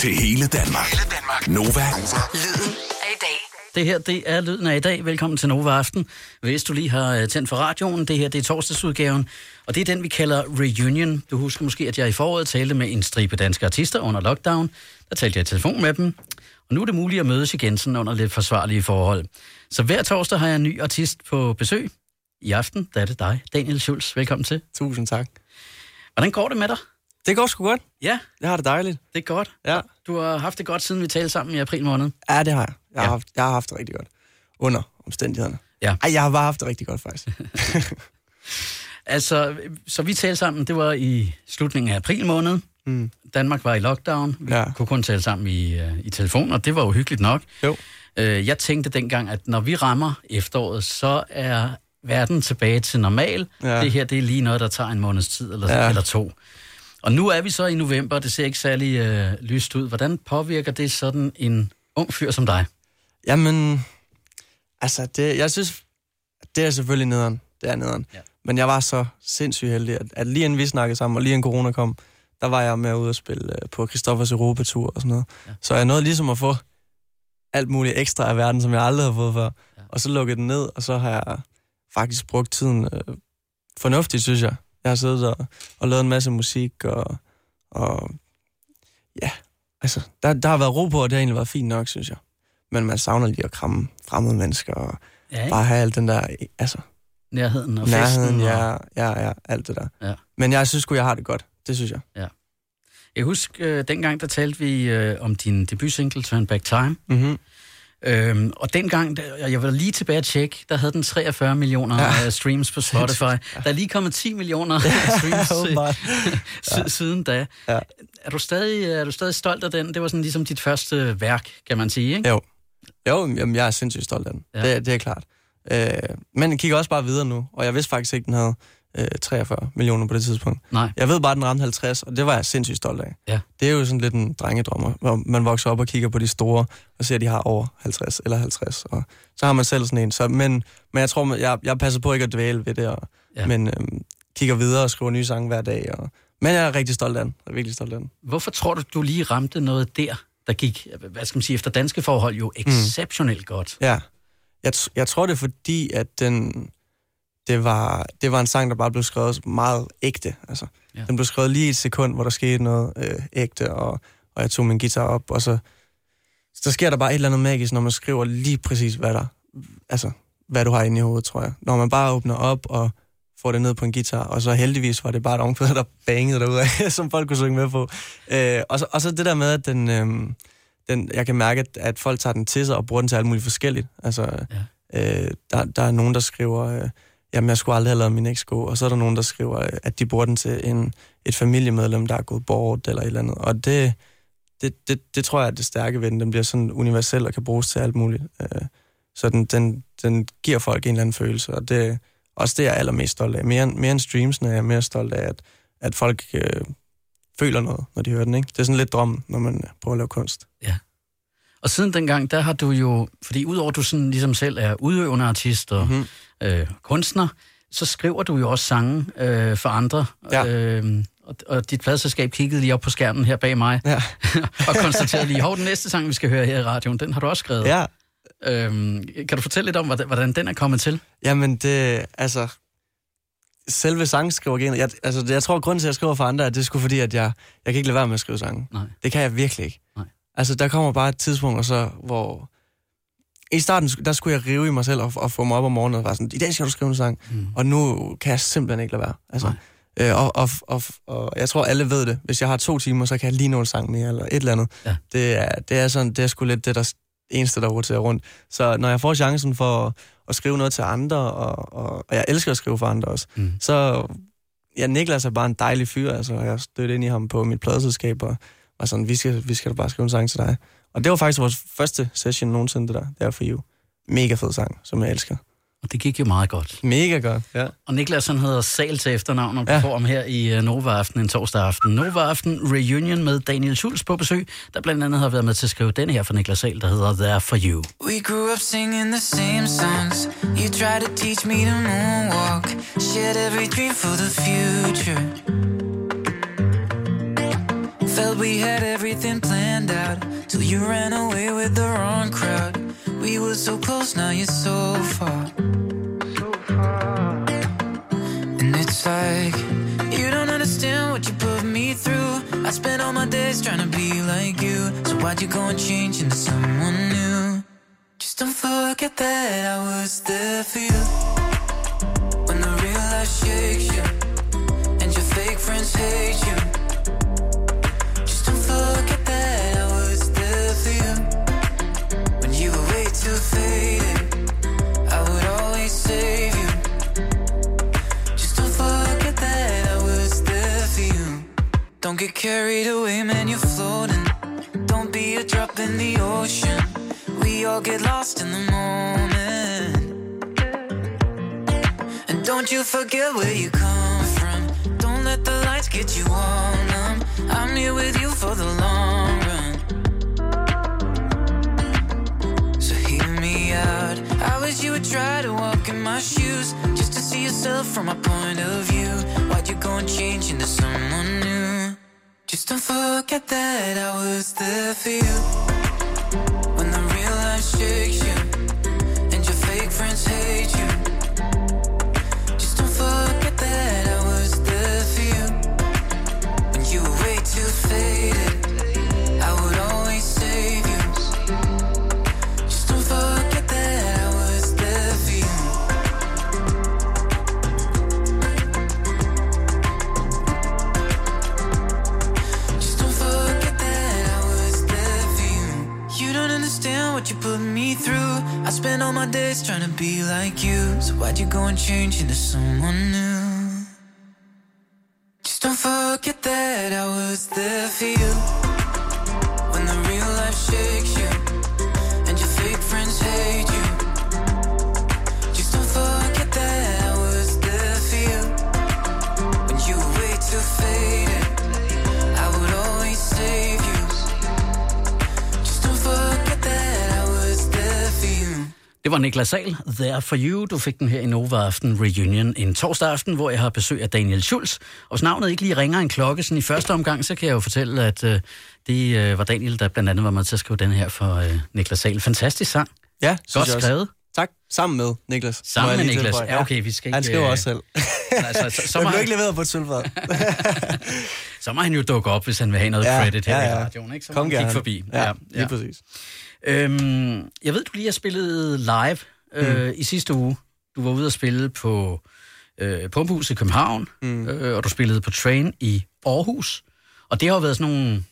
til hele Danmark. Hele Danmark. Nova. Lyden af i dag. Det her, det er lyden af i dag. Velkommen til Nova Aften. Hvis du lige har øh, tændt for radioen, det her, det er torsdagsudgaven. Og det er den, vi kalder Reunion. Du husker måske, at jeg i foråret talte med en stribe danske artister under lockdown. Der talte jeg i telefon med dem. Og nu er det muligt at mødes igen sådan under lidt forsvarlige forhold. Så hver torsdag har jeg en ny artist på besøg. I aften, der er det dig, Daniel Schulz. Velkommen til. Tusind tak. Hvordan går det med dig? Det går sgu godt. Ja, Jeg har det dejligt. det er godt. Ja, Du har haft det godt, siden vi talte sammen i april måned. ja det har jeg. Jeg har, Ja. haft, jeg har haft det rigtig godt. Under omstændighederne. Ja. Ej, jeg har bare haft det rigtig godt, faktisk. Altså, så vi talte sammen, det var i slutningen af april måned. Mm. Danmark var i lockdown. Vi Ja. kunne kun tale sammen i, uh, i telefon, og det var jo hyggeligt nok. Jo. Uh, jeg tænkte dengang, at når vi rammer efteråret, så er verden tilbage til normal. Ja. Det her, det er lige noget, der tager en måneds tid eller, Ja. eller to. Og nu er vi så i november, og det ser ikke særlig uh, lyst ud. Hvordan påvirker det sådan en ung fyr som dig? Jamen, altså, det, jeg synes, det er selvfølgelig nederen. Det er nederen. Ja. Men jeg var så sindssygt heldig, at, at lige inden vi snakkede sammen, og lige inden corona kom, der var jeg med ud at spille øh, på Christoffers Europatur og sådan noget. Ja. Så jeg nåede ligesom at få alt muligt ekstra af verden, som jeg aldrig har fået før. Ja. Og så lukkede den ned, og så har jeg faktisk brugt tiden øh, fornuftigt, synes jeg. Jeg har siddet og, og lavet en masse musik, og, og ja, altså, der, der har været ro på, og det har egentlig været fint nok, synes jeg. Men man savner lige at kramme fremmede mennesker, og Ja, bare have alt den der, altså, Nærheden og nærheden, festen. Og... ja, ja, ja, alt det der. Ja. Men jeg synes sgu, jeg har det godt. Det synes jeg. Jeg husker, øh, dengang der talte vi øh, om din debutsingle, Turn Back Time. Mm-hmm. Øhm, og dengang, der- jeg var lige tilbage at tjekke, der havde den 43 millioner Ja. ja. streams på Spotify. Der er lige kommet 10 millioner streams øh, ja. siden da. Ja. Er, du stadig, er du stadig stolt af den? Det var sådan ligesom dit første værk, kan man sige, ikke? Jo. Jo, jamen, jeg er sindssygt stolt af den. Ja. Ja. Det, det er klart. Øh, men den kigger også bare videre nu, og jeg vidste faktisk ikke, den havde øh, 43 millioner på det tidspunkt. Nej. Jeg ved bare, at den ramte 50, og det var jeg sindssygt stolt af. Ja. Det er jo sådan lidt en drengedrømmer, hvor man vokser op og kigger på de store, og ser, at de har over 50 eller 50, og så har man selv sådan en. Så, men, men jeg tror, jeg, jeg passer på ikke at dvæle ved det, og, Ja. men øhm, kigger videre og skriver nye sange hver dag. Og, men jeg er rigtig stolt af den. Jeg er virkelig stolt af den. Hvorfor tror du, du lige ramte noget der, der gik, hvad skal man sige, efter danske forhold jo exceptionelt godt? Ja. Jeg, jeg tror, det er fordi, at den, det, var, det var en sang, der bare blev skrevet meget ægte. Altså, Ja. Den blev skrevet lige et sekund, hvor der skete noget øh, ægte, og, og jeg tog min guitar op, og så, så sker der bare et eller andet magisk, når man skriver lige præcis, hvad der, altså, hvad du har inde i hovedet, tror jeg. Når man bare åbner op og får det ned på en guitar, og så heldigvis var det bare et omkvæd, der bangede derudad, som folk kunne synge med på. Øh, og, så, og så det der med, at den, øh, den, jeg kan mærke, at, at folk tager den til sig og bruger den til alt muligt forskelligt. Altså, ja. øh, der, der er nogen, der skriver, øh, jamen jeg skulle aldrig have lavet min eks gå, og så er der nogen, der skriver, øh, at de bruger den til en, et familiemedlem, der er gået bort eller et eller andet. Og det, det, det, det tror jeg er det stærke ved den. Den bliver sådan universel og kan bruges til alt muligt. Øh, så den, den, den giver folk en eller anden følelse, og det også det, jeg er allermest stolt af. Mere, mere end streamsen er jeg mere stolt af, at, at folk øh, føler noget, når de hører den. Ikke? Det er sådan lidt drømmen, når man prøver at lave kunst. Og siden dengang, der har du jo, fordi udover at du sådan ligesom selv er udøvende artist og Mhm. Øh, kunstner, så skriver du jo også sange øh, for andre. Ja. Øh, og, og dit pladselskab kiggede lige op på skærmen her bag mig, Ja. og konstaterede lige, hov, den næste sang, vi skal høre her i radioen, den har du også skrevet. ja, Øhm, kan du fortælle lidt om, hvordan, den er kommet til? Jamen, det, altså, selve sangskriveriet, jeg, altså, jeg tror, at grunden til, at jeg skriver for andre, er, det sgu fordi, at jeg, jeg kan ikke lade være med at skrive sange. Nej. Det kan jeg virkelig ikke. Nej. Altså, der kommer bare et tidspunkt, og så, hvor... I starten, der skulle jeg rive i mig selv og, og få mig op om morgenen og være sådan, i dag skal du skrive en sang. Mm. Og nu kan jeg simpelthen ikke lade være. Altså, Nej. øh, og, og, og, og, jeg tror, alle ved det. Hvis jeg har to timer, så kan jeg lige nå en sang mere, eller et eller andet. Ja. Det, er, det er sådan, det er sgu lidt det, der eneste, der roterer rundt. Så når jeg får chancen for at, at skrive noget til andre, og, og, og jeg elsker at skrive for andre også, Mm. så ja, Niklas er bare en dejlig fyr, altså, jeg stødte ind i ham på mit pladeselskab, og var sådan, vi skal, vi skal da bare skrive en sang til dig. Og det var faktisk vores første session nogensinde, det der, der for you. Mega fed sang, som jeg elsker. Og det gik jo meget godt. Mega godt, ja. Og Niklas han hedder Sal til efternavn og Ja. om her i uh, Nova Aften en torsdag aften. Nova Aften Reunion med Daniel Schulz på besøg, der blandt andet har været med til at skrive denne her for Niklas Sal, der hedder There For You. We grew up singing the same songs. You tried to teach me to moonwalk. Shared every dream for the future. Felt we had everything planned you ran away with the wrong crowd. We were so close, now you're so far. so far. And it's like you don't understand what you put me through. I spent all my days trying to be like you. So why'd you go and change into someone new? Just don't forget that I was there for you. When the real life shakes you and your fake friends hate you. Get carried away, man, you're floating. Don't be a drop in the ocean. We all get lost in the moment. And don't you forget where you come from. Don't let the lights get you all numb. I'm here with you for the long run. So hear me out. I wish you would try to walk in my shoes just to see yourself from my point of view. Why'd you go and change into someone new? Just don't forget that I was there for you. My days trying to be like you. So why'd you go and change into someone new? Niklas Sahl, There For You. Du fik den her i Nova Aften Reunion en torsdag aften, hvor jeg har besøg af Daniel Schulz. Og hvis navnet ikke lige ringer en klokke sådan i første omgang, så kan jeg jo fortælle, at øh, det øh, var Daniel, der blandt andet var med til at skrive den her for øh, Niklas Sahl. Fantastisk sang. Ja, Godt skrevet. Tak. Sammen med Niklas. Sammen med Niklas. tilføje. Ja, okay, vi skal Han ikke, skriver øh, også selv. Altså, så, så, Den må blev han, ikke leveret på et sølvfad. så må han jo dukke op, hvis han vil have noget Ja, credit her ja, i ja. radioen. Ikke? Så Kom han kigge forbi. Ja, lige præcis. Øhm, jeg ved, du lige har spillet live øh, mm. i sidste uge. Du var ude at spille på øh, Pumphus i København, mm. øh, og du spillede på Train i Aarhus. Og det har jo været sådan nogle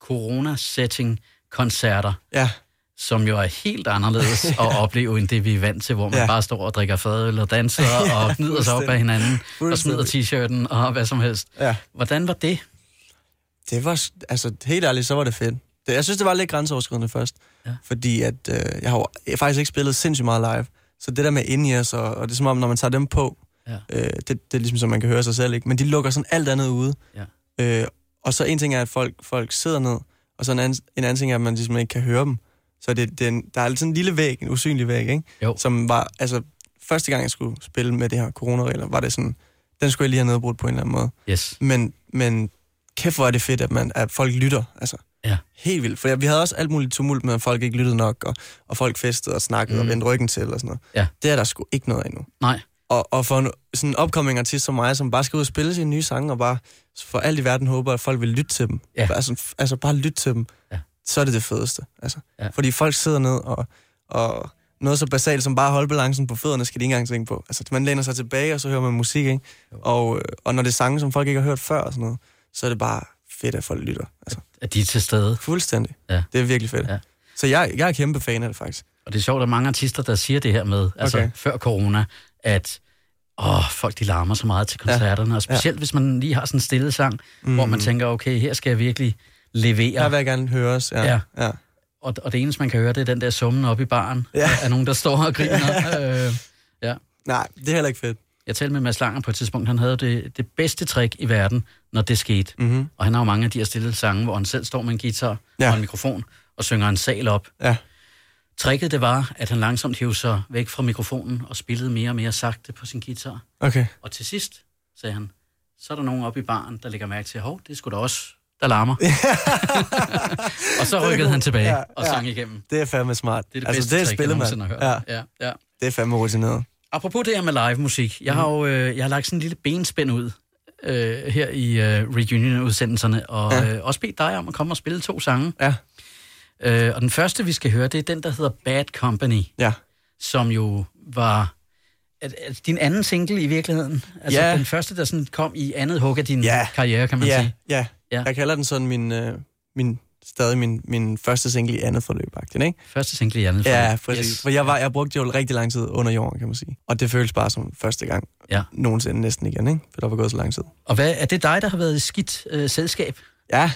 corona-setting-koncerter, Ja, som jo er helt anderledes at opleve, end det vi er vant til, hvor man ja. Ja. bare står og drikker fadøl og danser og gnider sig op af hinanden og smider t-shirten og hvad som helst. ja. Hvordan var det? Det var, altså helt ærligt, så var det fedt. Det, jeg synes, det var lidt grænseoverskridende først. Ja. Fordi at, øh, jeg har jeg faktisk ikke spillet sindssygt meget live. Så det der med in og, og det er som om, når man tager dem på, Ja. øh, det, det er ligesom, så man kan høre sig selv, ikke? Men de lukker sådan alt andet ude. Ja. Øh, og så en ting er, at folk, folk sidder ned, og så en anden, en anden ting er, at man ligesom ikke kan høre dem. Så det, det er en, der er sådan en lille væg, en usynlig væg, ikke? Jo. Som var, altså, første gang jeg skulle spille med det her coronaregler, var det sådan, den skulle jeg lige have nedbrudt på en eller anden måde. Yes. Men, men kæft hvor er det fedt, at, man, at folk lytter. Altså, Ja. Helt vildt. For vi havde også alt muligt tumult med, at folk ikke lyttede nok, og, og folk festede og snakkede mm. Og vendte ryggen til og sådan noget. Ja. Det er der sgu ikke noget af nu. Nej. Og, og for en sådan en upcoming artist som mig, som bare skal ud og spille sine nye sange, og bare for alt i verden håber, at folk vil lytte til dem. Ja. Altså, altså bare lytte til dem. Ja. Så er det det fedeste. Altså. Ja. Fordi folk sidder ned, og, og noget så basalt som bare at holde balancen på fødderne, skal de ikke engang tænke på. Altså, man læner sig tilbage, og så hører man musik, ikke? Og, og når det er sange, som folk ikke har hørt før, og sådan noget, så er det bare fedt, at folk lytter. Altså, At de er til stede. fuldstændig. Ja. Det er virkelig fedt. Ja. Så jeg, jeg er kæmpe fan af det, faktisk. Og det er sjovt, at der er mange artister, der siger det her med, altså Okay. før corona, at åh, folk de larmer så meget til koncerterne, ja. og specielt ja. hvis man lige har sådan en stille sang, mm. hvor man tænker, okay, her skal jeg virkelig levere. Jeg vil gerne høres. Ja. Ja. ja. Og, og det eneste, man kan høre, det er den der summen op i baren, Ja. ja. af nogen, der står og griner. øh, ja. Nej, det er heller ikke fedt. Jeg talte med Mads Langer på et tidspunkt, han havde det, det bedste trick i verden, når det skete. Mm-hmm. Og han har jo mange af de her stille sange, hvor han selv står med en guitar Ja. og en mikrofon og synger en sal op. Ja. Tricket det var, at han langsomt hævde sig væk fra mikrofonen og spillede mere og mere sagte på sin guitar. Okay. Og til sidst, sagde han, så er der nogen oppe i baren, der lægger mærke til, hov, det skulle da også der larmer. og så rykkede han tilbage Ja, ja, og sang igennem. Det er fandme smart. Det er det altså, bedste det er trick, jeg nogensinde har hørt. Ja, Ja, ja. det er fandme rutineret. Apropos det her med live musik, jeg har jo øh, jeg har lagt sådan en lille benspænd ud øh, her i øh, reunion-udsendelserne, og Ja. øh, også bedt dig om at komme og spille to sange. Ja, Øh, og den første, vi skal høre, det er den, der hedder Bad Company, ja. som jo var er, er din anden single i virkeligheden. Altså Ja. den første, der sådan kom i andet hug af din Ja. karriere, kan man ja, sige. ja, Ja. Jeg kalder den sådan min, øh, min stadig min, min første single i andet forløb, ikke? Første single i andet Ja, forløb. præcis. Yes. For jeg, var, jeg brugte jo rigtig lang tid under jorden, kan man sige. Og det føles bare som første gang Ja. nogensinde næsten igen, ikke? For der var gået så lang tid. Og hvad, er det dig, der har været i skidt øh, selskab? Ja,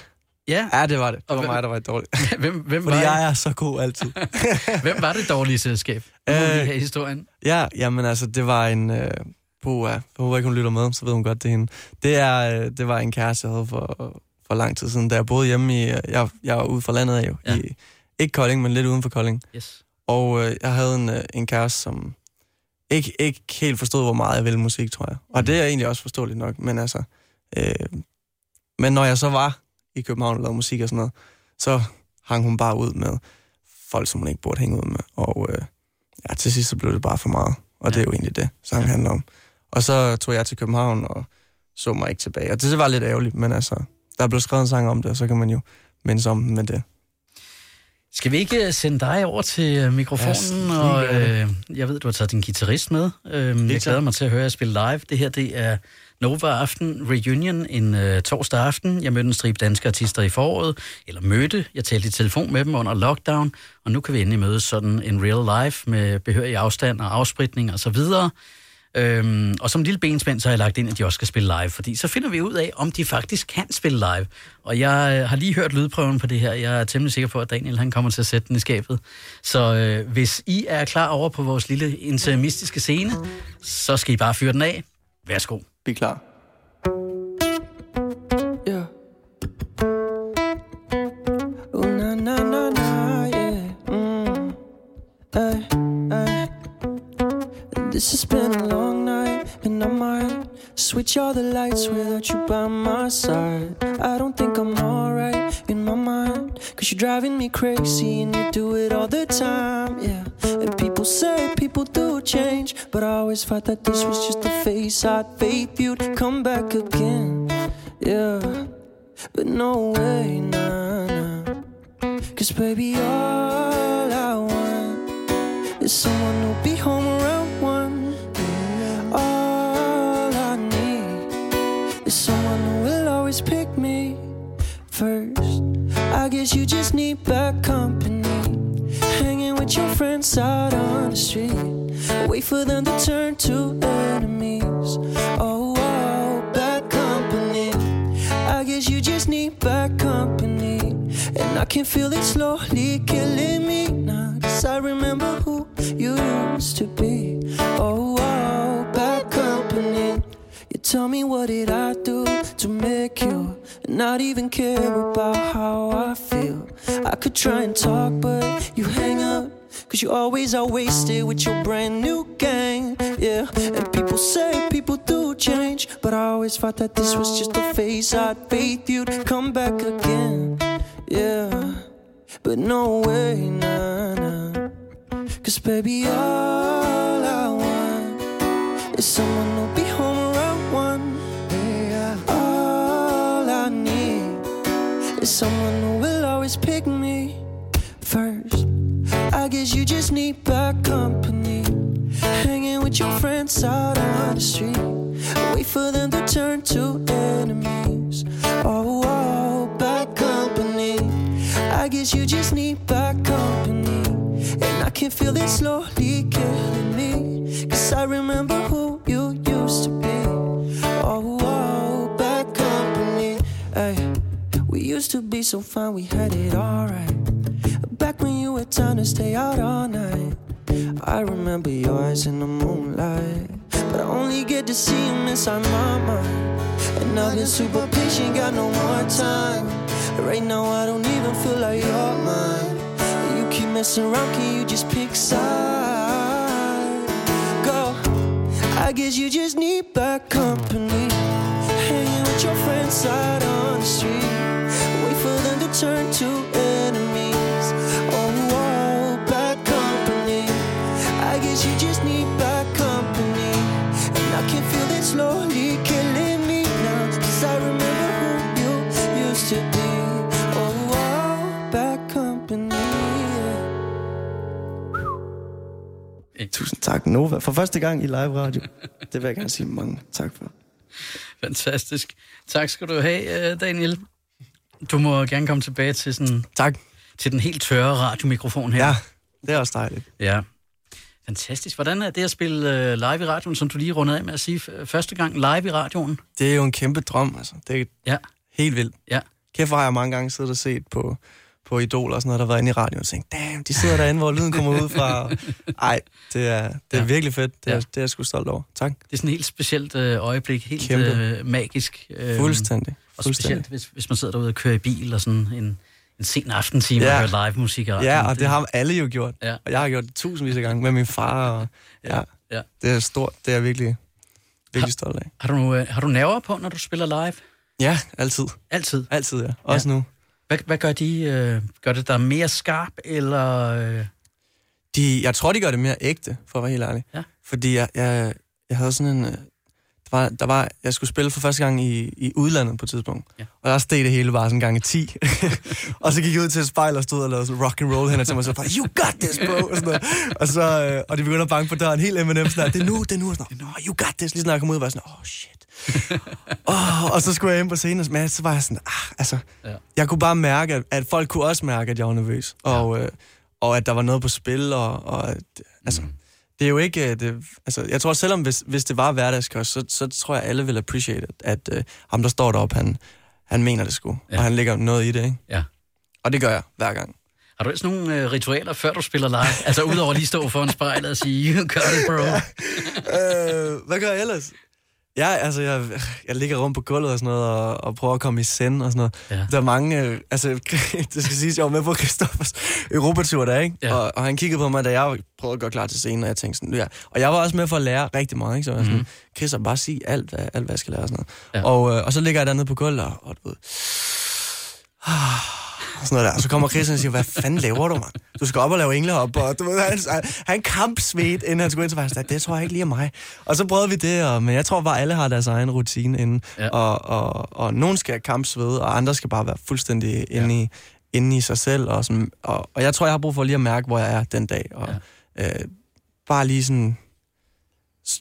Ja. ja det var det. Det var hvem- mig, der var dårligt. Hvem, hvem, Fordi var, jeg er så god altid. hvem var det dårlige selskab? Øh, have historien. Ja, jamen altså, det var en... Øh, Boa, jeg håber ikke, hun lytter med, så ved hun godt, det er hende. Det, er, øh, det var en kæreste, jeg havde for, for lang tid siden, da jeg boede hjemme i... Jeg, jeg var ude fra landet af jo. Ja. I, ikke Kolding, men lidt uden for Kolding. Yes. Og øh, jeg havde en, øh, en kæreste, som ikke, ikke helt forstod, hvor meget jeg ville musik, tror jeg. Og Mm. det er egentlig også forståeligt nok, men altså... Øh, men når jeg så var i København og lavede musik og sådan noget, så hang hun bare ud med folk, som hun ikke burde hænge ud med. Og øh, ja, til sidst så blev det bare for meget. Og det er jo egentlig det, sangen handler om. Og så tog jeg til København og så mig ikke tilbage. Og det, det var lidt ærgerligt, men altså, der blev skrevet en sang om det, og så kan man jo mindes om den med det. Skal vi ikke øh, sende dig over til øh, mikrofonen? Ja, og, øh, jeg ved, du har taget din guitarist med. Øh, jeg glæder mig til at høre jer spille live. Det her det er Nova Aften Reunion en øh, torsdag aften. Jeg mødte en stribe danske artister i foråret, eller mødte. Jeg talte i telefon med dem under lockdown, og nu kan vi endelig mødes sådan en real life med behørig afstand og afspritning og så videre. Øhm, og som lille benspænd, så har jeg lagt ind, at de også skal spille live, fordi så finder vi ud af, om de faktisk kan spille live. Og jeg øh, har lige hørt lydprøven på det her. Jeg er temmelig sikker på, at Daniel han kommer til at sætte den i skabet. Så øh, hvis I er klar over på vores lille interimistiske scene, så skal I bare fyre den af. Værsgo. Vi er klar. This has been a long night, and I might switch all the lights without you by my side. I don't think I'm alright in my mind, cause you're driving me crazy, and you do it all the time, yeah. And people say people do change, but I always thought that this was just a phase. I'd faith you'd come back again, yeah. But no way, nah, nah. Cause baby, all I want is someone who'll be home pick me first. I guess you just need bad company. Hanging with your friends out on the street. Wait for them to turn to enemies. Oh, oh, bad company. I guess you just need bad company. And I can feel it slowly killing me now. Cause I remember who you used to be. Oh, oh, bad company. Tell me what did I do to make you not even care about how I feel. I could try and talk, but you hang up. Cause you always are wasted with your brand new gang. Yeah, and people say people do change. But I always thought that this was just a phase. I'd faith you'd come back again. Yeah, but no way, nah, nah. Cause baby, all I want is someone who'll is someone who will always pick me first. I guess you just need bad company. Hanging with your friends out on the street. Wait for them to turn to enemies. Oh, oh, bad company. I guess you just need bad company. And I can feel it slowly killing me. Cause I remember who you used to be. Used to be so fine, we had it alright. Back when you had time to stay out all night. I remember your eyes in the moonlight. But I only get to see them inside my mind. And I've been super patient, got no more time. Right now, I don't even feel like you're mine. You keep messing around, can you just pick side? Go. I guess you just need bad company. Hanging with your friends out on the street. Turn to enemies. Oh, oh, bad company. I guess you just need bad company. And I can feel it slowly killing me now. Cause I remember who you used to be. Oh, oh, bad company. Tusind tak, Nova. For første gang i live radio. Det vil jeg gerne sige mange tak for. Fantastisk. Tak skal du have, øh, Daniel. Du må gerne komme tilbage til, sådan, Tak. til den helt tørre radiomikrofon her. Ja, det er også dejligt. ja. Fantastisk. Hvordan er det at spille øh, live i radioen, som du lige rundede af med at sige? Første gang live i radioen? Det er jo en kæmpe drøm, altså. Det er Ja, helt vildt. ja. Kæft, hvor har jeg mange gange siddet og set på, på Idol og sådan noget, der var inde i radioen og tænkt, damn, de sidder derinde, hvor lyden kommer ud fra. Ej, det er, det er Ja. virkelig fedt. Det er, Ja. det er jeg sgu stolt over. Tak. Det er sådan et helt specielt øh, øjeblik, helt Kæmpe. øh, magisk. Øh, Fuldstændig. Og specielt, hvis, hvis man sidder derude og kører i bil og sådan en, en sen aftentime Ja. og hører live musik radioen. Ja, og det har alle jo gjort. Ja. Og jeg har gjort det tusindvis af gange med min far. Og, ja, ja. Det er stort. Det er jeg virkelig, virkelig stolt af. Har du, øh, har du nerver på, når du spiller live? Ja, altid. Altid. Altid, ja. Også nu. Hvad, hvad gør de? Øh, gør det dig mere skarp, eller... Øh, De, jeg tror, de gør det mere ægte, for at være helt ærlig. Ja. Fordi jeg, jeg, jeg havde sådan en... Der var, der var, jeg skulle spille for første gang i, i udlandet på et tidspunkt. Ja. Og der steg det hele bare sådan gang i 10. og så gik jeg ud til et spejl og stod og lavede sådan rock and roll hen og til mig, så bare, you got this, bro! Og, sådan noget. og, så, øh, og de begyndte at banke på døren, helt Eminem, sådan der, det er nu, det er nu, og sådan, no, you got this. Lige sådan, jeg kom ud, var jeg sådan, oh shit. oh, og så skulle jeg ind på scenen, men så var jeg sådan, ah, altså, Ja. jeg kunne bare mærke, at, at folk kunne også mærke, at jeg var nervøs. Og, øh, og at der var noget på spil, og, og at, altså, Mm. Det er jo ikke, øh, det, altså, jeg tror selvom hvis, hvis det var hverdagskost, så, så tror jeg, alle vil appreciate, at, at uh, ham, der står deroppe, han, han mener det sgu, Ja. og han lægger noget i det, ikke? ja. Og det gør jeg hver gang. Har du sådan nogle øh, ritualer, før du spiller live? altså udover lige stå foran spejlet og sige, you got it, bro. øh, hvad gør jeg ellers? Ja, altså, jeg, jeg ligger rundt på gulvet og sådan noget, og, og prøver at komme i send og sådan noget. Ja. Der er mange, øh, altså, det skal siges, jeg var med på Christoffers Europatur der, ikke? Ja. Og, og, han kiggede på mig, da jeg prøvede at gøre klar til scenen, og jeg tænkte sådan, ja. Og jeg var også med for at lære rigtig meget, ikke? Så jeg var sådan, Mhm. Chris, og bare sig alt, hvad, alt, hvad jeg skal lære og sådan noget. Ja. Og, øh, og så ligger jeg dernede på gulvet, og, og du ved, og sådan noget der. Og så kommer Chris og siger, hvad fanden laver du, mand? Du skal op og lave englehop, og du ved, han, han kampsvedt, inden han skulle ind til faktisk, det tror jeg ikke lige er mig. Og så prøvede vi det, og, men jeg tror bare, alle har deres egen rutine inden. Ja. Ja. Og, og, og nogen skal kampsvede, og andre skal bare være fuldstændig inde, i, inde i sig selv. Og, sådan, og, og jeg tror, jeg har brug for lige at mærke, hvor jeg er den dag. Og ja. øh, bare lige sådan,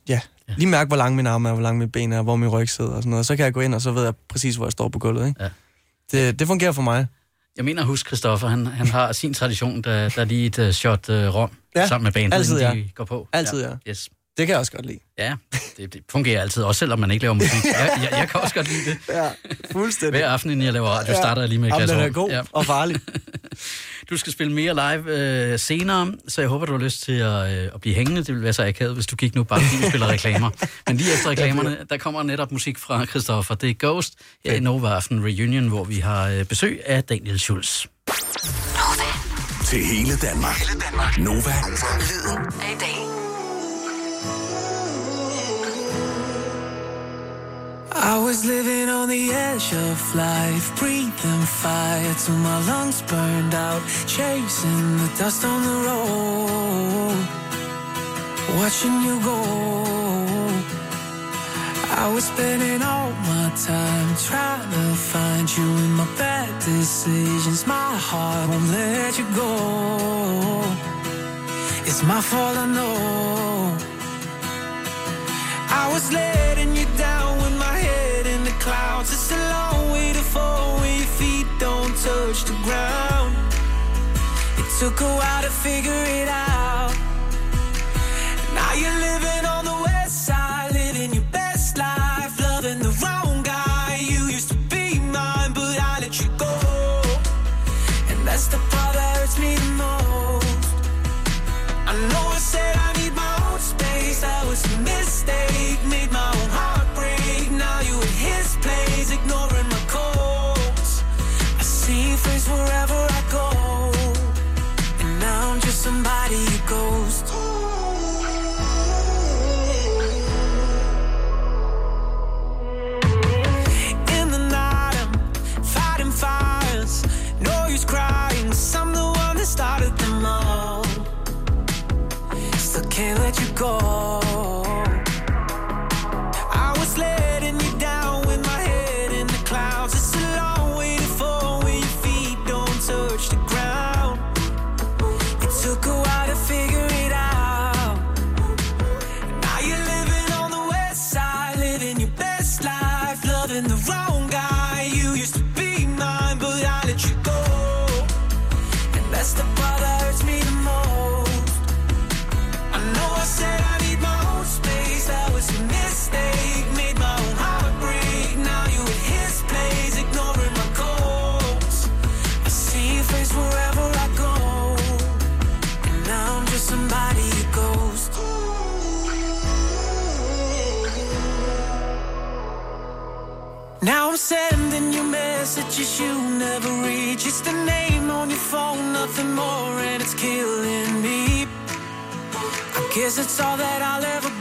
ja, Ja. lige mærke, hvor lang min arm er, hvor lang min ben er, hvor min ryg sidder og sådan noget. Så kan jeg gå ind, og så ved jeg præcis, hvor jeg står på gulvet. Ikke? Ja. Det, det fungerer for mig. Jeg mener, husk Christoffer, han, han har sin tradition, der, der er lige et uh, shot uh, rom Ja, sammen med bandet, altid, inden ja. de går på. Altid, ja. Yes. Det kan jeg også godt lide. Ja, det, det fungerer altid, også selvom man ikke laver musik. Jeg, jeg, jeg kan også godt lide det. Ja, fuldstændig. Hver aften, inden jeg laver radio, starter jeg lige med et Jamen, glas den er god Ja. og farlig. Du skal spille mere live øh, senere, så jeg håber, du har lyst til at, øh, at blive hængende. Det ville være så akavet, hvis du gik nu bare fordi vi spiller reklamer. Men lige efter reklamerne, der kommer netop musik fra Christoffer. Det er Ghost her i Nova Aften Reunion, hvor vi har øh, besøg af Daniel Schulz. Til hele Danmark. Hele Danmark. Nova. Lyden af i dag. I was living on the edge of life, breathing fire till my lungs burned out, chasing the dust on the road, watching you go. I was spending all my time trying to find you in my bad decisions. My heart won't let you go. It's my fault, I know. I was letting you down clouds. It's a long way to fall when your feet don't touch the ground. It took a while to figure it out. You go. Nothing more, and it's killing me. I guess it's all that I'll ever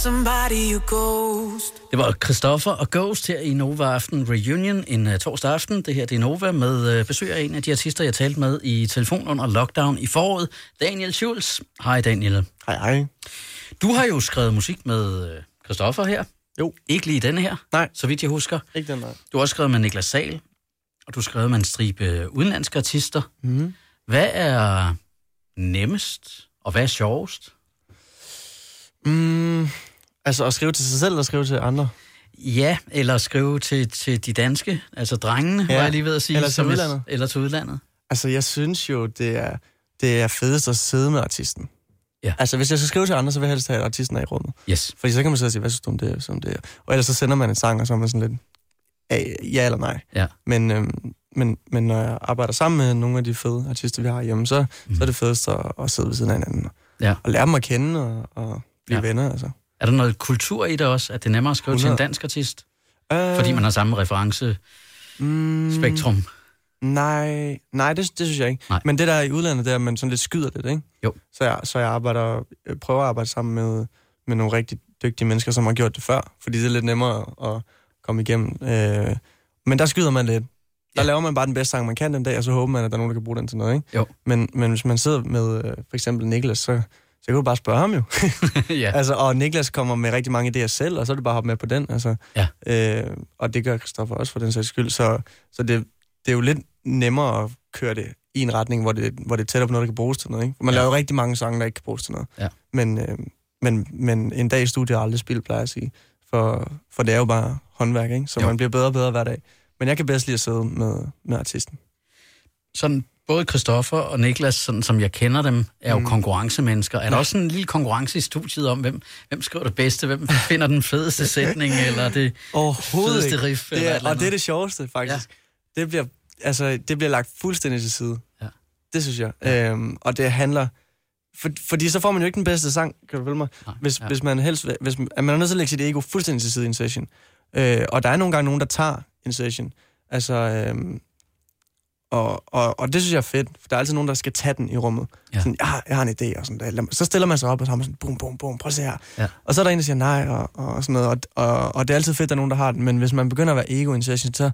somebody you ghost. Det var Christoffer og Ghost her i Nova Aften Reunion en uh, torsdag aften. Det her det er Nova med uh, besøg af en af de artister, jeg talte med i telefon under lockdown i foråret. Daniel Schulz. Hej Daniel. Hej, hej. Du har jo skrevet musik med uh, Christoffer her. Jo. Ikke lige denne her, Nej. så vidt jeg husker. Ikke den der. Du har også skrevet med Niklas Sal, og du har skrevet med en stribe udenlandske artister. Mm. Hvad er nemmest, og hvad er sjovest? Mm, altså at skrive til sig selv eller skrive til andre? Ja, eller skrive til, til de danske, altså drengene, ja. Var jeg lige ved at sige. eller til som er- udlandet. Eller til udlandet. Altså, jeg synes jo, det er, det er fedest at sidde med artisten. Ja. Altså, hvis jeg skal skrive til andre, så vil jeg helst have artisten af i rummet. Yes. Fordi så kan man sidde og sige, hvad synes du om det, som det er? Og ellers så sender man en sang, og så er man sådan lidt, "Ja, eller nej. Ja. Men, øhm, men, men når jeg arbejder sammen med nogle af de fede artister, vi har hjemme, så, mm. så er det fedest at, at sidde ved siden af hinanden. Ja. Og lære dem at kende og, og blive ja. venner, altså. Er der noget kultur i det også, at det er nemmere at skrive 100. til en 100. dansk artist? Øh, Fordi man har samme referencespektrum. mm, Nej, nej det, det synes jeg ikke. Nej. Men det der er i udlandet, det er, at man sådan lidt skyder lidt, ikke? Jo. Så jeg, så jeg arbejder, jeg prøver at arbejde sammen med, med nogle rigtig dygtige mennesker, som har gjort det før, fordi det er lidt nemmere at komme igennem. Øh, men der skyder man lidt. Der Ja. ja. laver man bare den bedste sang, man kan den dag, og så håber man, at der er nogen, der kan bruge den til noget, ikke? Jo. Men, men hvis man sidder med øh, for eksempel Niklas, så, så kan du bare spørge ham jo. ja. altså, og Niklas kommer med rigtig mange idéer selv, og så er det bare at hoppe med på den. Altså. Ja. Øh, og det gør Christoffer også for den sags skyld. Så, så det, det er jo lidt nemmere at køre det i en retning, hvor det, hvor det er tættere på noget, der kan bruges til noget. Ikke? For man Ja. laver jo rigtig mange sange, der ikke kan bruges til noget. Ja. Men, øh, men, men en dag i studiet er aldrig spil, plejer jeg at sige. For, for det er jo bare håndværk, ikke? så Jo. jo. man bliver bedre og bedre hver dag. Men jeg kan bedst lide at sidde med, med artisten. Sådan, både Christoffer og Niklas, sådan som jeg kender dem, er jo Mm. konkurrencemennesker. Er der også en lille konkurrence i studiet om, hvem, hvem skriver det bedste, hvem finder den fedeste sætning, eller det fedeste riff? Det eller er, eller og det er andet? det sjoveste, faktisk. Ja. Det, bliver, altså, det bliver lagt fuldstændig til side. Ja. Det synes jeg. Ja. Øhm, og det handler... For, fordi så får man jo ikke den bedste sang, kan du følge mig? Nej, Hvis, ja. hvis man helst... Hvis, at man er nødt til at lægge sit ego fuldstændig til side i en session. Øh, og der er nogle gange nogen, der tager en session. Altså... Øhm, og, og, og det synes jeg er fedt, for der er altid nogen, der skal tage den i rummet. Ja. Sådan, jeg, har, jeg har en idé, og sådan der. Så stiller man sig op, og så har man sådan, bum, bum, bum, prøv at se her. Ja. Og så er der en, der siger nej, og, og sådan noget. Og, og, og det er altid fedt, at der er nogen, der har den. Men hvis man begynder at være ego i så,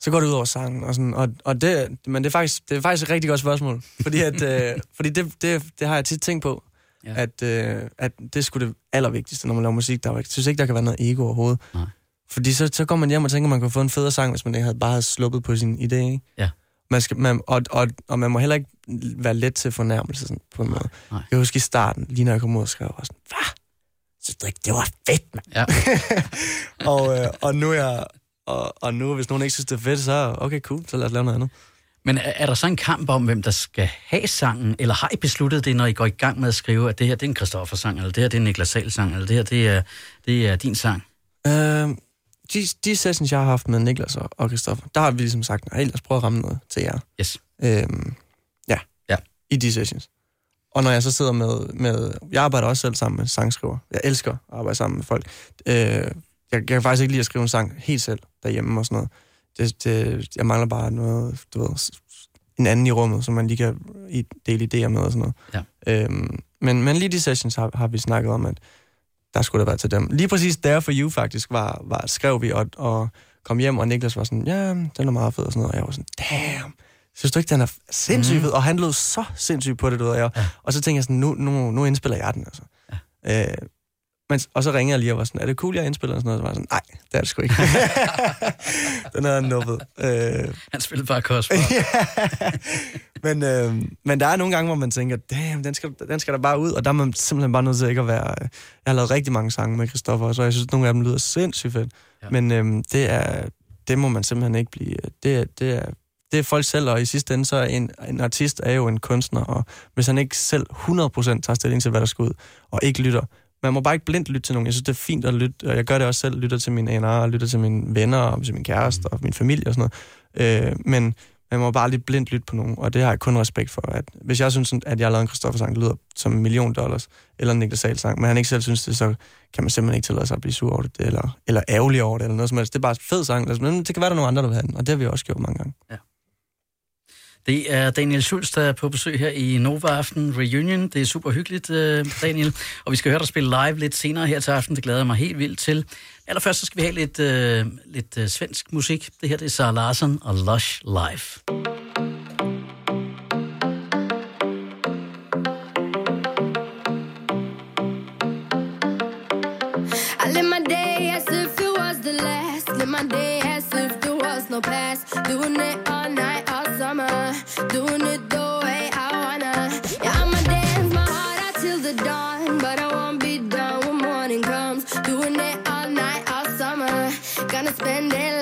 så går det ud over sangen. Og, sådan, og, og det, men det er, faktisk, det er faktisk et rigtig godt spørgsmål. Fordi, at, øh, fordi det, det, det har jeg tit tænkt på. Ja. At, øh, at det skulle det allervigtigste, når man laver musik. Der, er jeg synes ikke, der kan være noget ego overhovedet. Nej. Fordi så, så går man hjem og tænker, at man kunne få en federe sang, hvis man ikke havde bare havde sluppet på sin idé. Ikke? Ja. Man skal, man, og, og, og man må heller ikke være let til fornærmelse sådan, på en måde. nej. Jeg husker i starten, lige når jeg kom ud og skrev, var sådan, hvad? Så det var fedt, mand. Ja. og, øh, og, nu er jeg, og, og nu, hvis nogen ikke synes, det er fedt, så okay, cool, så lad os lave noget andet. Men er, er der så en kamp om, hvem der skal have sangen, eller har I besluttet det, når I går i gang med at skrive, at det her det er en Christoffer-sang, eller det her det er en Niklas Sahl-sang, eller det her det er, det er din sang? Øh, de, de sessions, jeg har haft med Niklas og, og Christoffer, der har vi ligesom sagt, nej, lad os prøve at ramme noget til jer. Yes. Øhm, ja. Ja. I de sessions. Og når jeg så sidder med, med... Jeg arbejder også selv sammen med sangskriver. Jeg elsker at arbejde sammen med folk. Øh, jeg, jeg kan faktisk ikke lide at skrive en sang helt selv derhjemme og sådan noget. Det, det, jeg mangler bare noget, du ved, en anden i rummet, som man lige kan dele idéer med og sådan noget. Ja. Øhm, men, men lige de sessions har, har vi snakket om, at der skulle det være til dem. Lige præcis der for you faktisk var, var skrev vi og, og kom hjem, og Niklas var sådan, ja, den er meget fed og sådan noget. Og jeg var sådan, damn, synes du ikke, den er sindssygt fed? Og han lød så sindssygt på det, du ved. Og, Ja. og så tænkte jeg sådan, nu, nu, nu indspiller jeg den, altså. Ja. Øh, men, og så ringede jeg lige og var sådan, er det cool, jeg indspiller? Og sådan noget. Så var sådan, nej, det er det sgu ikke. den havde han nubbet. Øh, Han spillede bare ja. men, øh, men der er nogle gange, hvor man tænker, damn, den skal, den skal der bare ud, og der er man simpelthen bare nødt til ikke at være... Jeg har lavet rigtig mange sange med Christoffer, så jeg synes, at nogle af dem lyder sindssygt fedt. Ja. Men øh, det, er, det må man simpelthen ikke blive... Det, er- det, er, det er folk selv, og i sidste ende, så er en, en artist er jo en kunstner, og hvis han ikke selv 100% tager stilling til, hvad der skal ud, og ikke lytter, man må bare ikke blindt lytte til nogen. Jeg synes, det er fint at lytte, og jeg gør det også selv, lytter til mine A&R, og lytter til mine venner, og til min kæreste, og min familie og sådan noget. Øh, men man må bare lige blindt lytte på nogen, og det har jeg kun respekt for. At hvis jeg synes, at jeg har lavet en Christoffer-sang, der lyder som en million dollars, eller en Niklas Sahl-sang, men han ikke selv synes det, så kan man simpelthen ikke tillade sig at blive sur over det, eller, eller ærgerlig over det, eller noget som helst. Det er bare en fed sang, altså, men det kan være, der er nogle andre, der vil have den, og det har vi også gjort mange gange. Det er Daniel Schulz, der er på besøg her i Nova Aften Reunion. Det er super hyggeligt, øh, Daniel. Og vi skal høre dig spille live lidt senere her til aften. Det glæder jeg mig helt vildt til. Allerførst så skal vi have lidt, øh, lidt øh, svensk musik. Det her det er Sara Larsson og Lush Life. Spend it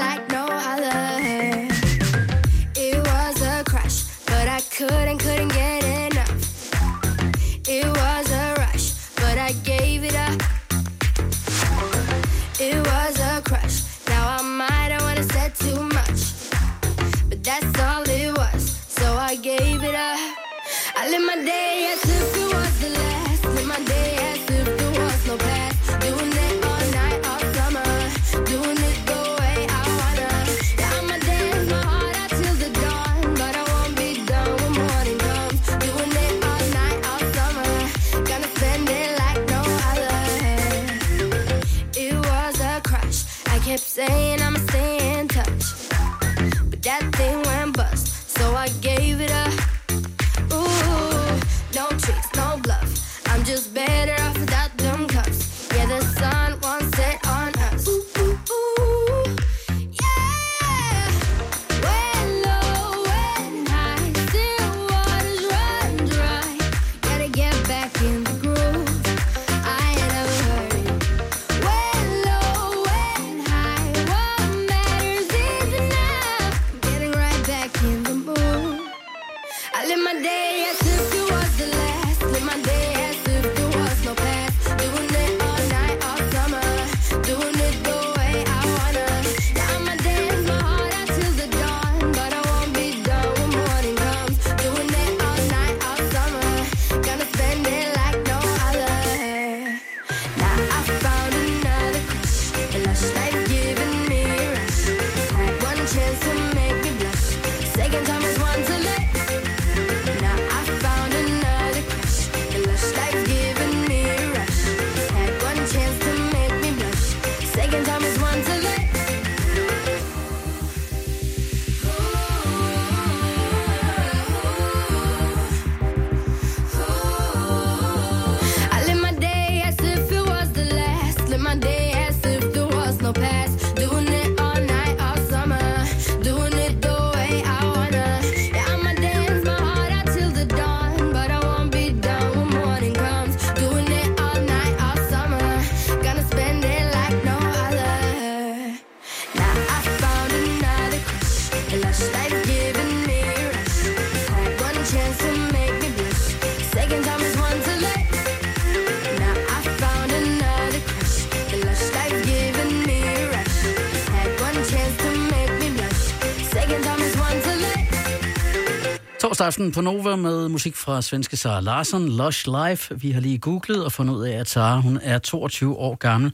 Torsdag aften på Nova med musik fra svenske Sara Larsson, Lush Life. Vi har lige googlet og fundet ud af, at Sara hun er 22 år gammel.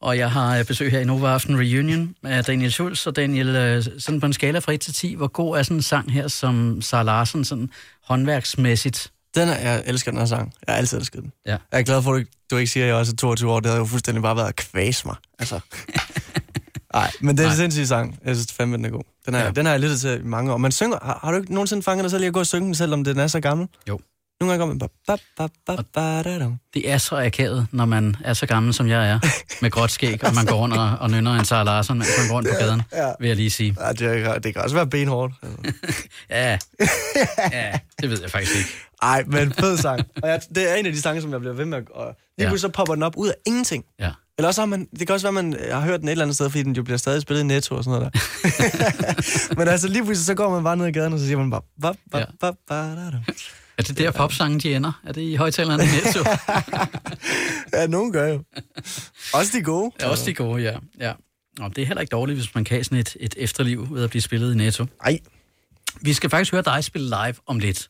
Og jeg har øh, besøg her i Nova Aften Reunion af Daniel Schulz. Og Daniel, øh, sådan på en skala fra 1 til 10, hvor god er sådan en sang her som Sara Larsson, sådan håndværksmæssigt? Den er, jeg elsker den her sang. Jeg har altid elsket den. Ja. Jeg er glad for, at du, du ikke siger, at jeg også er 22 år. Det havde jo fuldstændig bare været at kvæse mig. Altså. Nej, men det er en sindssyg sang. Jeg synes fandme, den er god. Den, er, Ja. den har jeg lyttet til i mange år. Man synger, har, har du ikke nogensinde fanget dig selv i at gå og synge den, selvom den er så gammel? Jo. Nogle gange går man. Det er så akavet, når man er så gammel, som jeg er, med gråt skæg, og man går rundt og, og nynner en Sara Larsson, mens man går rundt på gaden, ja. vil jeg lige sige. Ja, det, kan, det kan også være benhårdt. Altså. Ja, ja det ved jeg faktisk ikke. Ej, men fed sang. Og jeg, det er en af de sange, som jeg bliver ved med at... Og lige Ja. så popper den op ud af ingenting. Ja. Eller også har man... Det kan også være, man har hørt den et eller andet sted, fordi den jo bliver stadig spillet i Netto og sådan noget der. men altså lige pludselig så går man bare ned ad gaden, og så siger man bare... Ba, ba, Ja. ba, ba, da, da. Er det der popsangen, de ender? Er det i højtalerne i Netto? Ja, nogen gør jo. Også de gode. Ja, også de gode, ja. ja. Og det er heller ikke dårligt, hvis man kan sådan et, et efterliv ved at blive spillet i Netto. Ej. Vi skal faktisk høre dig spille live om lidt.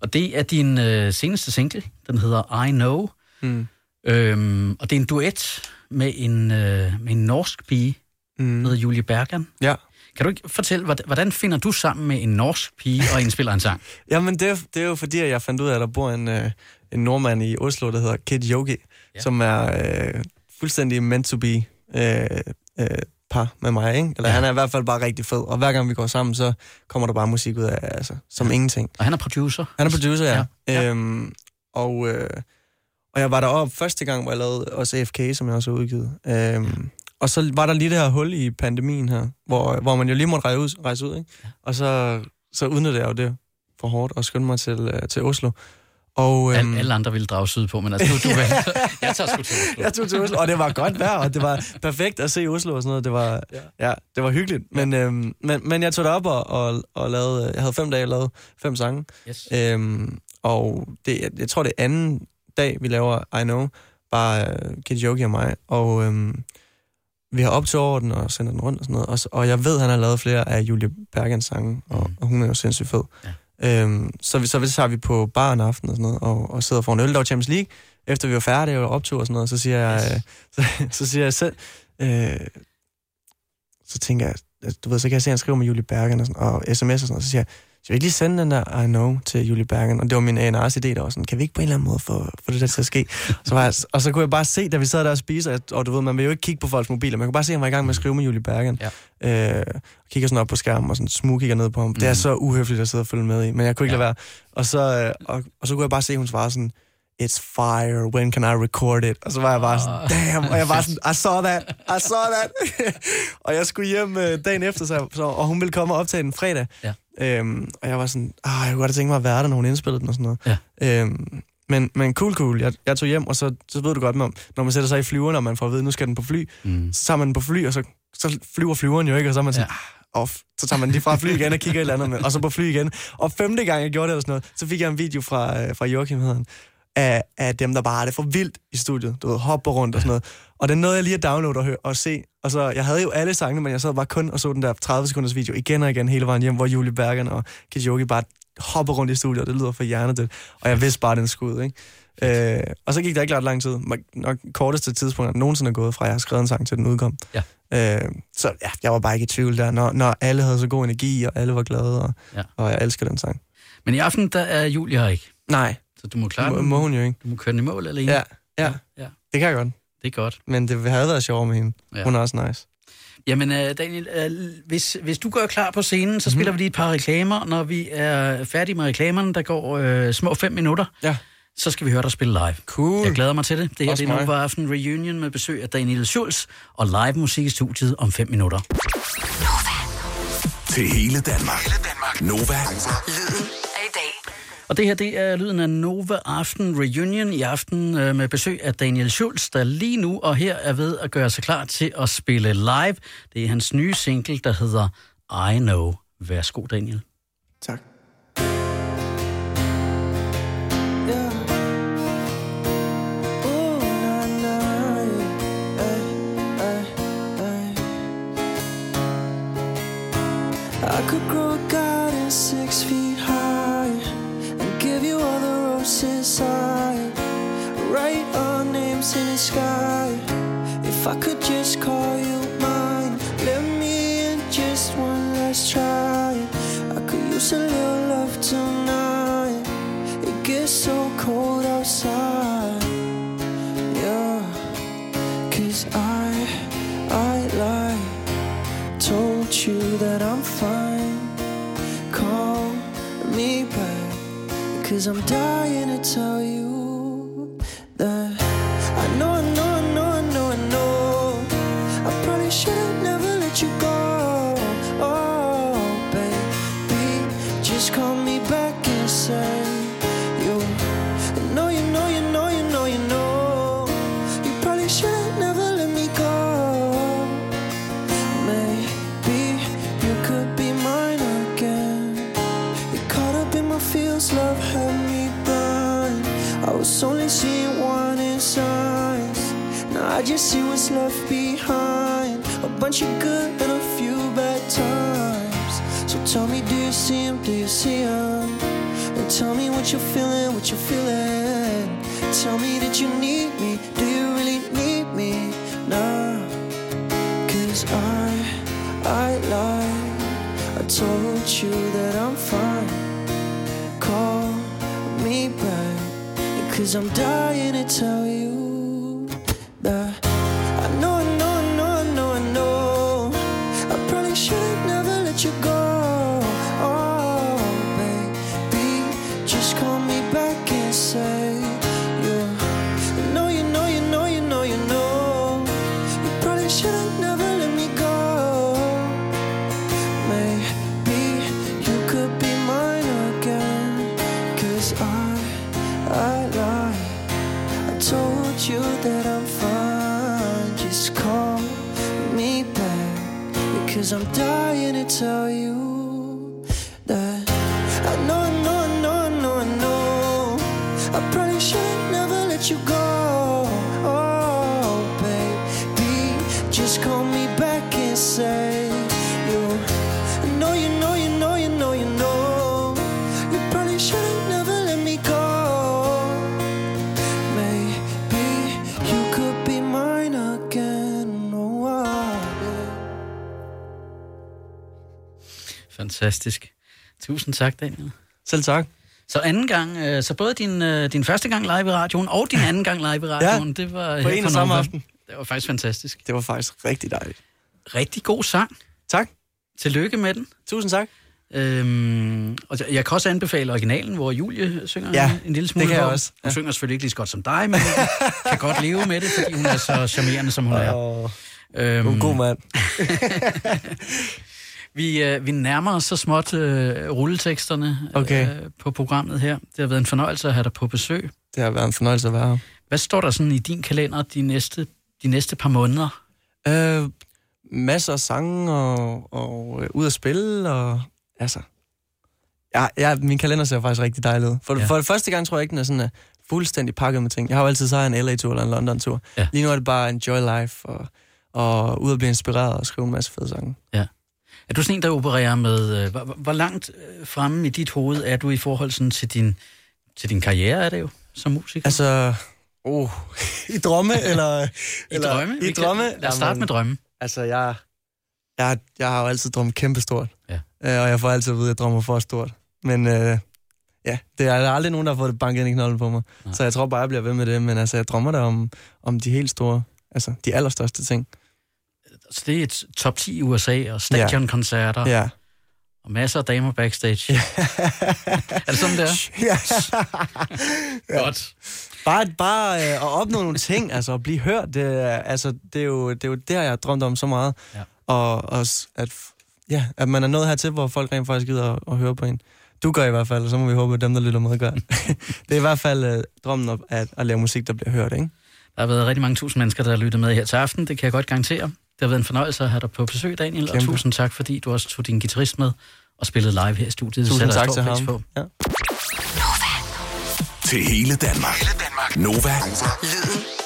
Og det er din øh, seneste single. Den hedder I Know. Mm. Øhm, og det er en duet med en, øh, med en norsk pige, Mm. der hedder Julie Bergan. Ja. Kan du ikke fortælle, hvordan- finder du sammen med en norsk pige og indspiller en sang? Jamen, det er, det er jo fordi, at jeg fandt ud af, at der bor en, øh, en nordmand i Oslo, der hedder Kid Yogi, Ja. som er øh, fuldstændig meant to be øh, øh, par med mig, ikke? Eller Ja. han er i hvert fald bare rigtig fed, og hver gang vi går sammen, så kommer der bare musik ud af, altså, som ja. ingenting. Og han er producer. Han er producer, ja. Ja, ja. ja. Øhm, og, øh, og jeg var deroppe første gang, hvor jeg lavede også AFK, som jeg også har udgivet. Øhm, og så var der lige det her hul i pandemien her, hvor, hvor man jo lige måtte rejse ud, rejse ud ikke? Og så, så udnyttede jeg jo det for hårdt og skyndte mig til, øh, til Oslo. Og, Al, alle andre ville drage syd på, men altså, du, du valgte, jeg tager sgu til Oslo. jeg tog til Oslo, og det var godt vejr, og det var perfekt at se Oslo og sådan noget. Det var, ja. Ja, det var hyggeligt. Men, øhm, men, men jeg tog derop og, og, og lavede, jeg havde fem dage lavet fem sange. Yes. Øhm, og det, jeg, jeg tror, det er anden dag, vi laver I Know, bare uh, Kid Yogi og mig. Og øhm, vi har optaget den og sender den rundt og sådan noget. Og, og jeg ved, han har lavet flere af Julie Bergens sange, og, Mm. og hun er jo sindssygt fed. Ja. Øhm, så, vi, så, vi- så er vi på bar en aften og sådan noget, og, og sidder for en øl, der var Champions League. Efter vi var færdige og optog og sådan noget, så siger jeg, Yes. øh, så, så siger jeg selv, øh, så tænker jeg, du ved, så kan jeg se, at han skriver med Julie Bergen og, sådan, og sms og sådan noget, så siger jeg, skal vi ikke lige sende den der I know til Julie Bergen? Og det var min A&R's idé, der var sådan, kan vi ikke på en eller anden måde få, få det der til at ske? Så var jeg, og så kunne jeg bare se, da vi sad der og spiser, at- og du ved, man vil jo ikke kigge på folks mobiler, man kunne bare se, at han var i gang med at skrive med Julie Bergen. Ja. Øh, kigger sådan op på skærmen og sådan smug kigger ned på ham. Det er Mhm. så uhøfligt at sidde og følge med i, men jeg kunne ikke Ja. ja. lade være. Og så, øh, og, og så kunne jeg bare se, at hun svarede sådan, It's fire, when can I record it? Og så var jeg bare sådan, damn, og jeg var sådan, I saw that, I saw that. og jeg skulle hjem øh, dagen efter, så, så, og hun ville komme og optage den fredag. Ja. Øhm, og jeg var sådan, ah, jeg kunne godt tænke mig at være der, når hun indspillede den og sådan noget. Ja. Øhm, men, men cool, cool. Jeg, jeg tog hjem, og så, så ved du godt, når, når man sætter sig i flyveren, og man får at vide, nu skal den på fly, Mm. så tager man den på fly, og så, så flyver flyveren jo ikke, og så er man sådan, ja. off. Så tager man lige fra fly igen og kigger et eller andet med, og så på fly igen. Og femte gang, jeg gjorde det eller sådan noget, så fik jeg en video fra, øh, fra Joachim, hedder han, af, af dem, der bare har det for vildt i studiet. Du ved, hopper rundt og sådan noget. Og den nåede jeg lige at downloade og, høre, og se. Og så, jeg havde jo alle sangene, men jeg sad bare kun og så den der 30 sekunders video igen og igen hele vejen hjem, hvor Julie Bergen og Kijogi bare hopper rundt i studiet, og det lyder for hjernedødt. Og jeg vidste bare, den skulle ud, ikke? Øh, og så gik der ikke ret lang tid. Nok korteste tidspunkt, jeg nogensinde er gået fra, at jeg har skrevet en sang til den udkom. Ja. Øh, så ja, jeg var bare ikke i tvivl der, når, når alle havde så god energi, og alle var glade, og, Ja. og jeg elsker den sang. Men i aften, der er Julie her ikke. Nej, Så du må klare må, den. må hun jo ikke. Du må køre den i mål alene. Ja, ja, ja. det kan jeg godt. Det er godt. Men det havde været sjovt med hende. Ja. Hun er også nice. Jamen, øh, Daniel, øh, hvis, hvis du går klar på scenen, så spiller mm-hmm. vi lige et par reklamer. Når vi er færdige med reklamerne, der går øh, små fem minutter, Ja. så skal vi høre dig spille live. Cool. Jeg glæder mig til det. Det her Også det er. Nova Aften Reunion med besøg af Daniel Schulz og live musik i studiet om fem minutter. Til hele Danmark. Hele Danmark. Nova. Lyden i dag. Og det her, det er lyden af Nova Aften Reunion i aften øh, med besøg af Daniel Schulz, der lige nu og her er ved at gøre sig klar til at spille live. Det er hans nye single, der hedder I Know. Værsgo, Daniel. Tak. I could grow a garden six feet Cause I'm dying bunch of good and a few bad times. So tell me, do you see him? Do you see him? And tell me what you're feeling, what you're feeling. Tell me that you need me. Do you really need me? Nah. Cause I, I lied. I told you that I'm fine. Call me back. Cause I'm dying to tell you me back and say you know, you know, you know, you know, you know. You probably should have never let me go. Maybe you could be mine again. Oh, yeah. Fantastisk. Tusind tak, Daniel. Selv tak. Så anden gang, øh, så både din, øh, din første gang live i radioen og din anden gang live i radioen, Ja, det var på en og samme aften. Det var faktisk fantastisk. Det var faktisk rigtig dejligt. Rigtig god sang. Tak. Tillykke med den. Tusind tak. Øhm, og jeg- kan også anbefale originalen, hvor Julie synger Ja, en, en lille det smule. kan jeg også, Hun ja. synger selvfølgelig ikke lige så godt som dig, men hun kan godt leve med det, fordi hun er så charmerende, som hun er. Og Øhm, du er god mand. vi, øh, vi nærmer os så småt øh, rulleteksterne Okay. øh, på programmet her. Det har været en fornøjelse at have dig på besøg. Det har været en fornøjelse at være her. Hvad står der sådan i din kalender de næste, de næste par måneder? Øh, masser af sange og, og øh, ud at spille, og altså... Ja, ja, min kalender ser faktisk rigtig dejlig ud. For, Ja. ja. for det første gang tror jeg ikke, den er sådan uh, fuldstændig pakket med ting. Jeg har jo altid så en LA-tur eller en London-tur. Ja. Lige nu er det bare enjoy life og, og ud at blive inspireret og skrive en masse fede sange. Er du sådan en, der opererer med... Øh, hvor, hvor- hvor langt øh, fremme i dit hoved er du i forhold sådan, til, din, til din karriere, er det jo, som musiker? Altså, oh, i drømme, eller... I eller, drømme? I Vi kan- drømme? Lad os starte med drømme. Altså, jeg, jeg, jeg har jo altid drømt kæmpestort. Ja. Øh, og jeg får altid at vide, at jeg drømmer for stort. Men øh, ja, det er der er aldrig nogen, der har fået det banket ind i knolden på mig. Nej. Så jeg tror bare, jeg bliver ved med det. Men altså, jeg drømmer da om, om de helt store, altså de allerstørste ting. Så det er et top 10 i USA, og stadionkoncerter, ja. Ja. og masser af damer backstage. Ja. er det sådan, det er? ja. Godt. Bare, bare øh, at opnå nogle ting, altså at blive hørt, det, altså, det, er jo, det er jo der, jeg har drømt om så meget. Ja. Og også, at, ja, at man er nået hertil, hvor folk rent faktisk gider at, at høre på en. Du gør i hvert fald, og så må vi håbe, at dem, der lytter med, gør. det er i hvert fald øh, drømmen om at, at lave musik, der bliver hørt, ikke? Der har været rigtig mange tusind mennesker, der har lyttet med her til aften. Det kan jeg godt garantere. Det har været en fornøjelse at have dig på besøg, Daniel. Kæmpe. Og tusind tak, fordi du også tog din guitarist med og spillede live her i studiet. Det Tusind tak til ham. På. Ja. Til hele Danmark. Hele Danmark. Nova. Lyden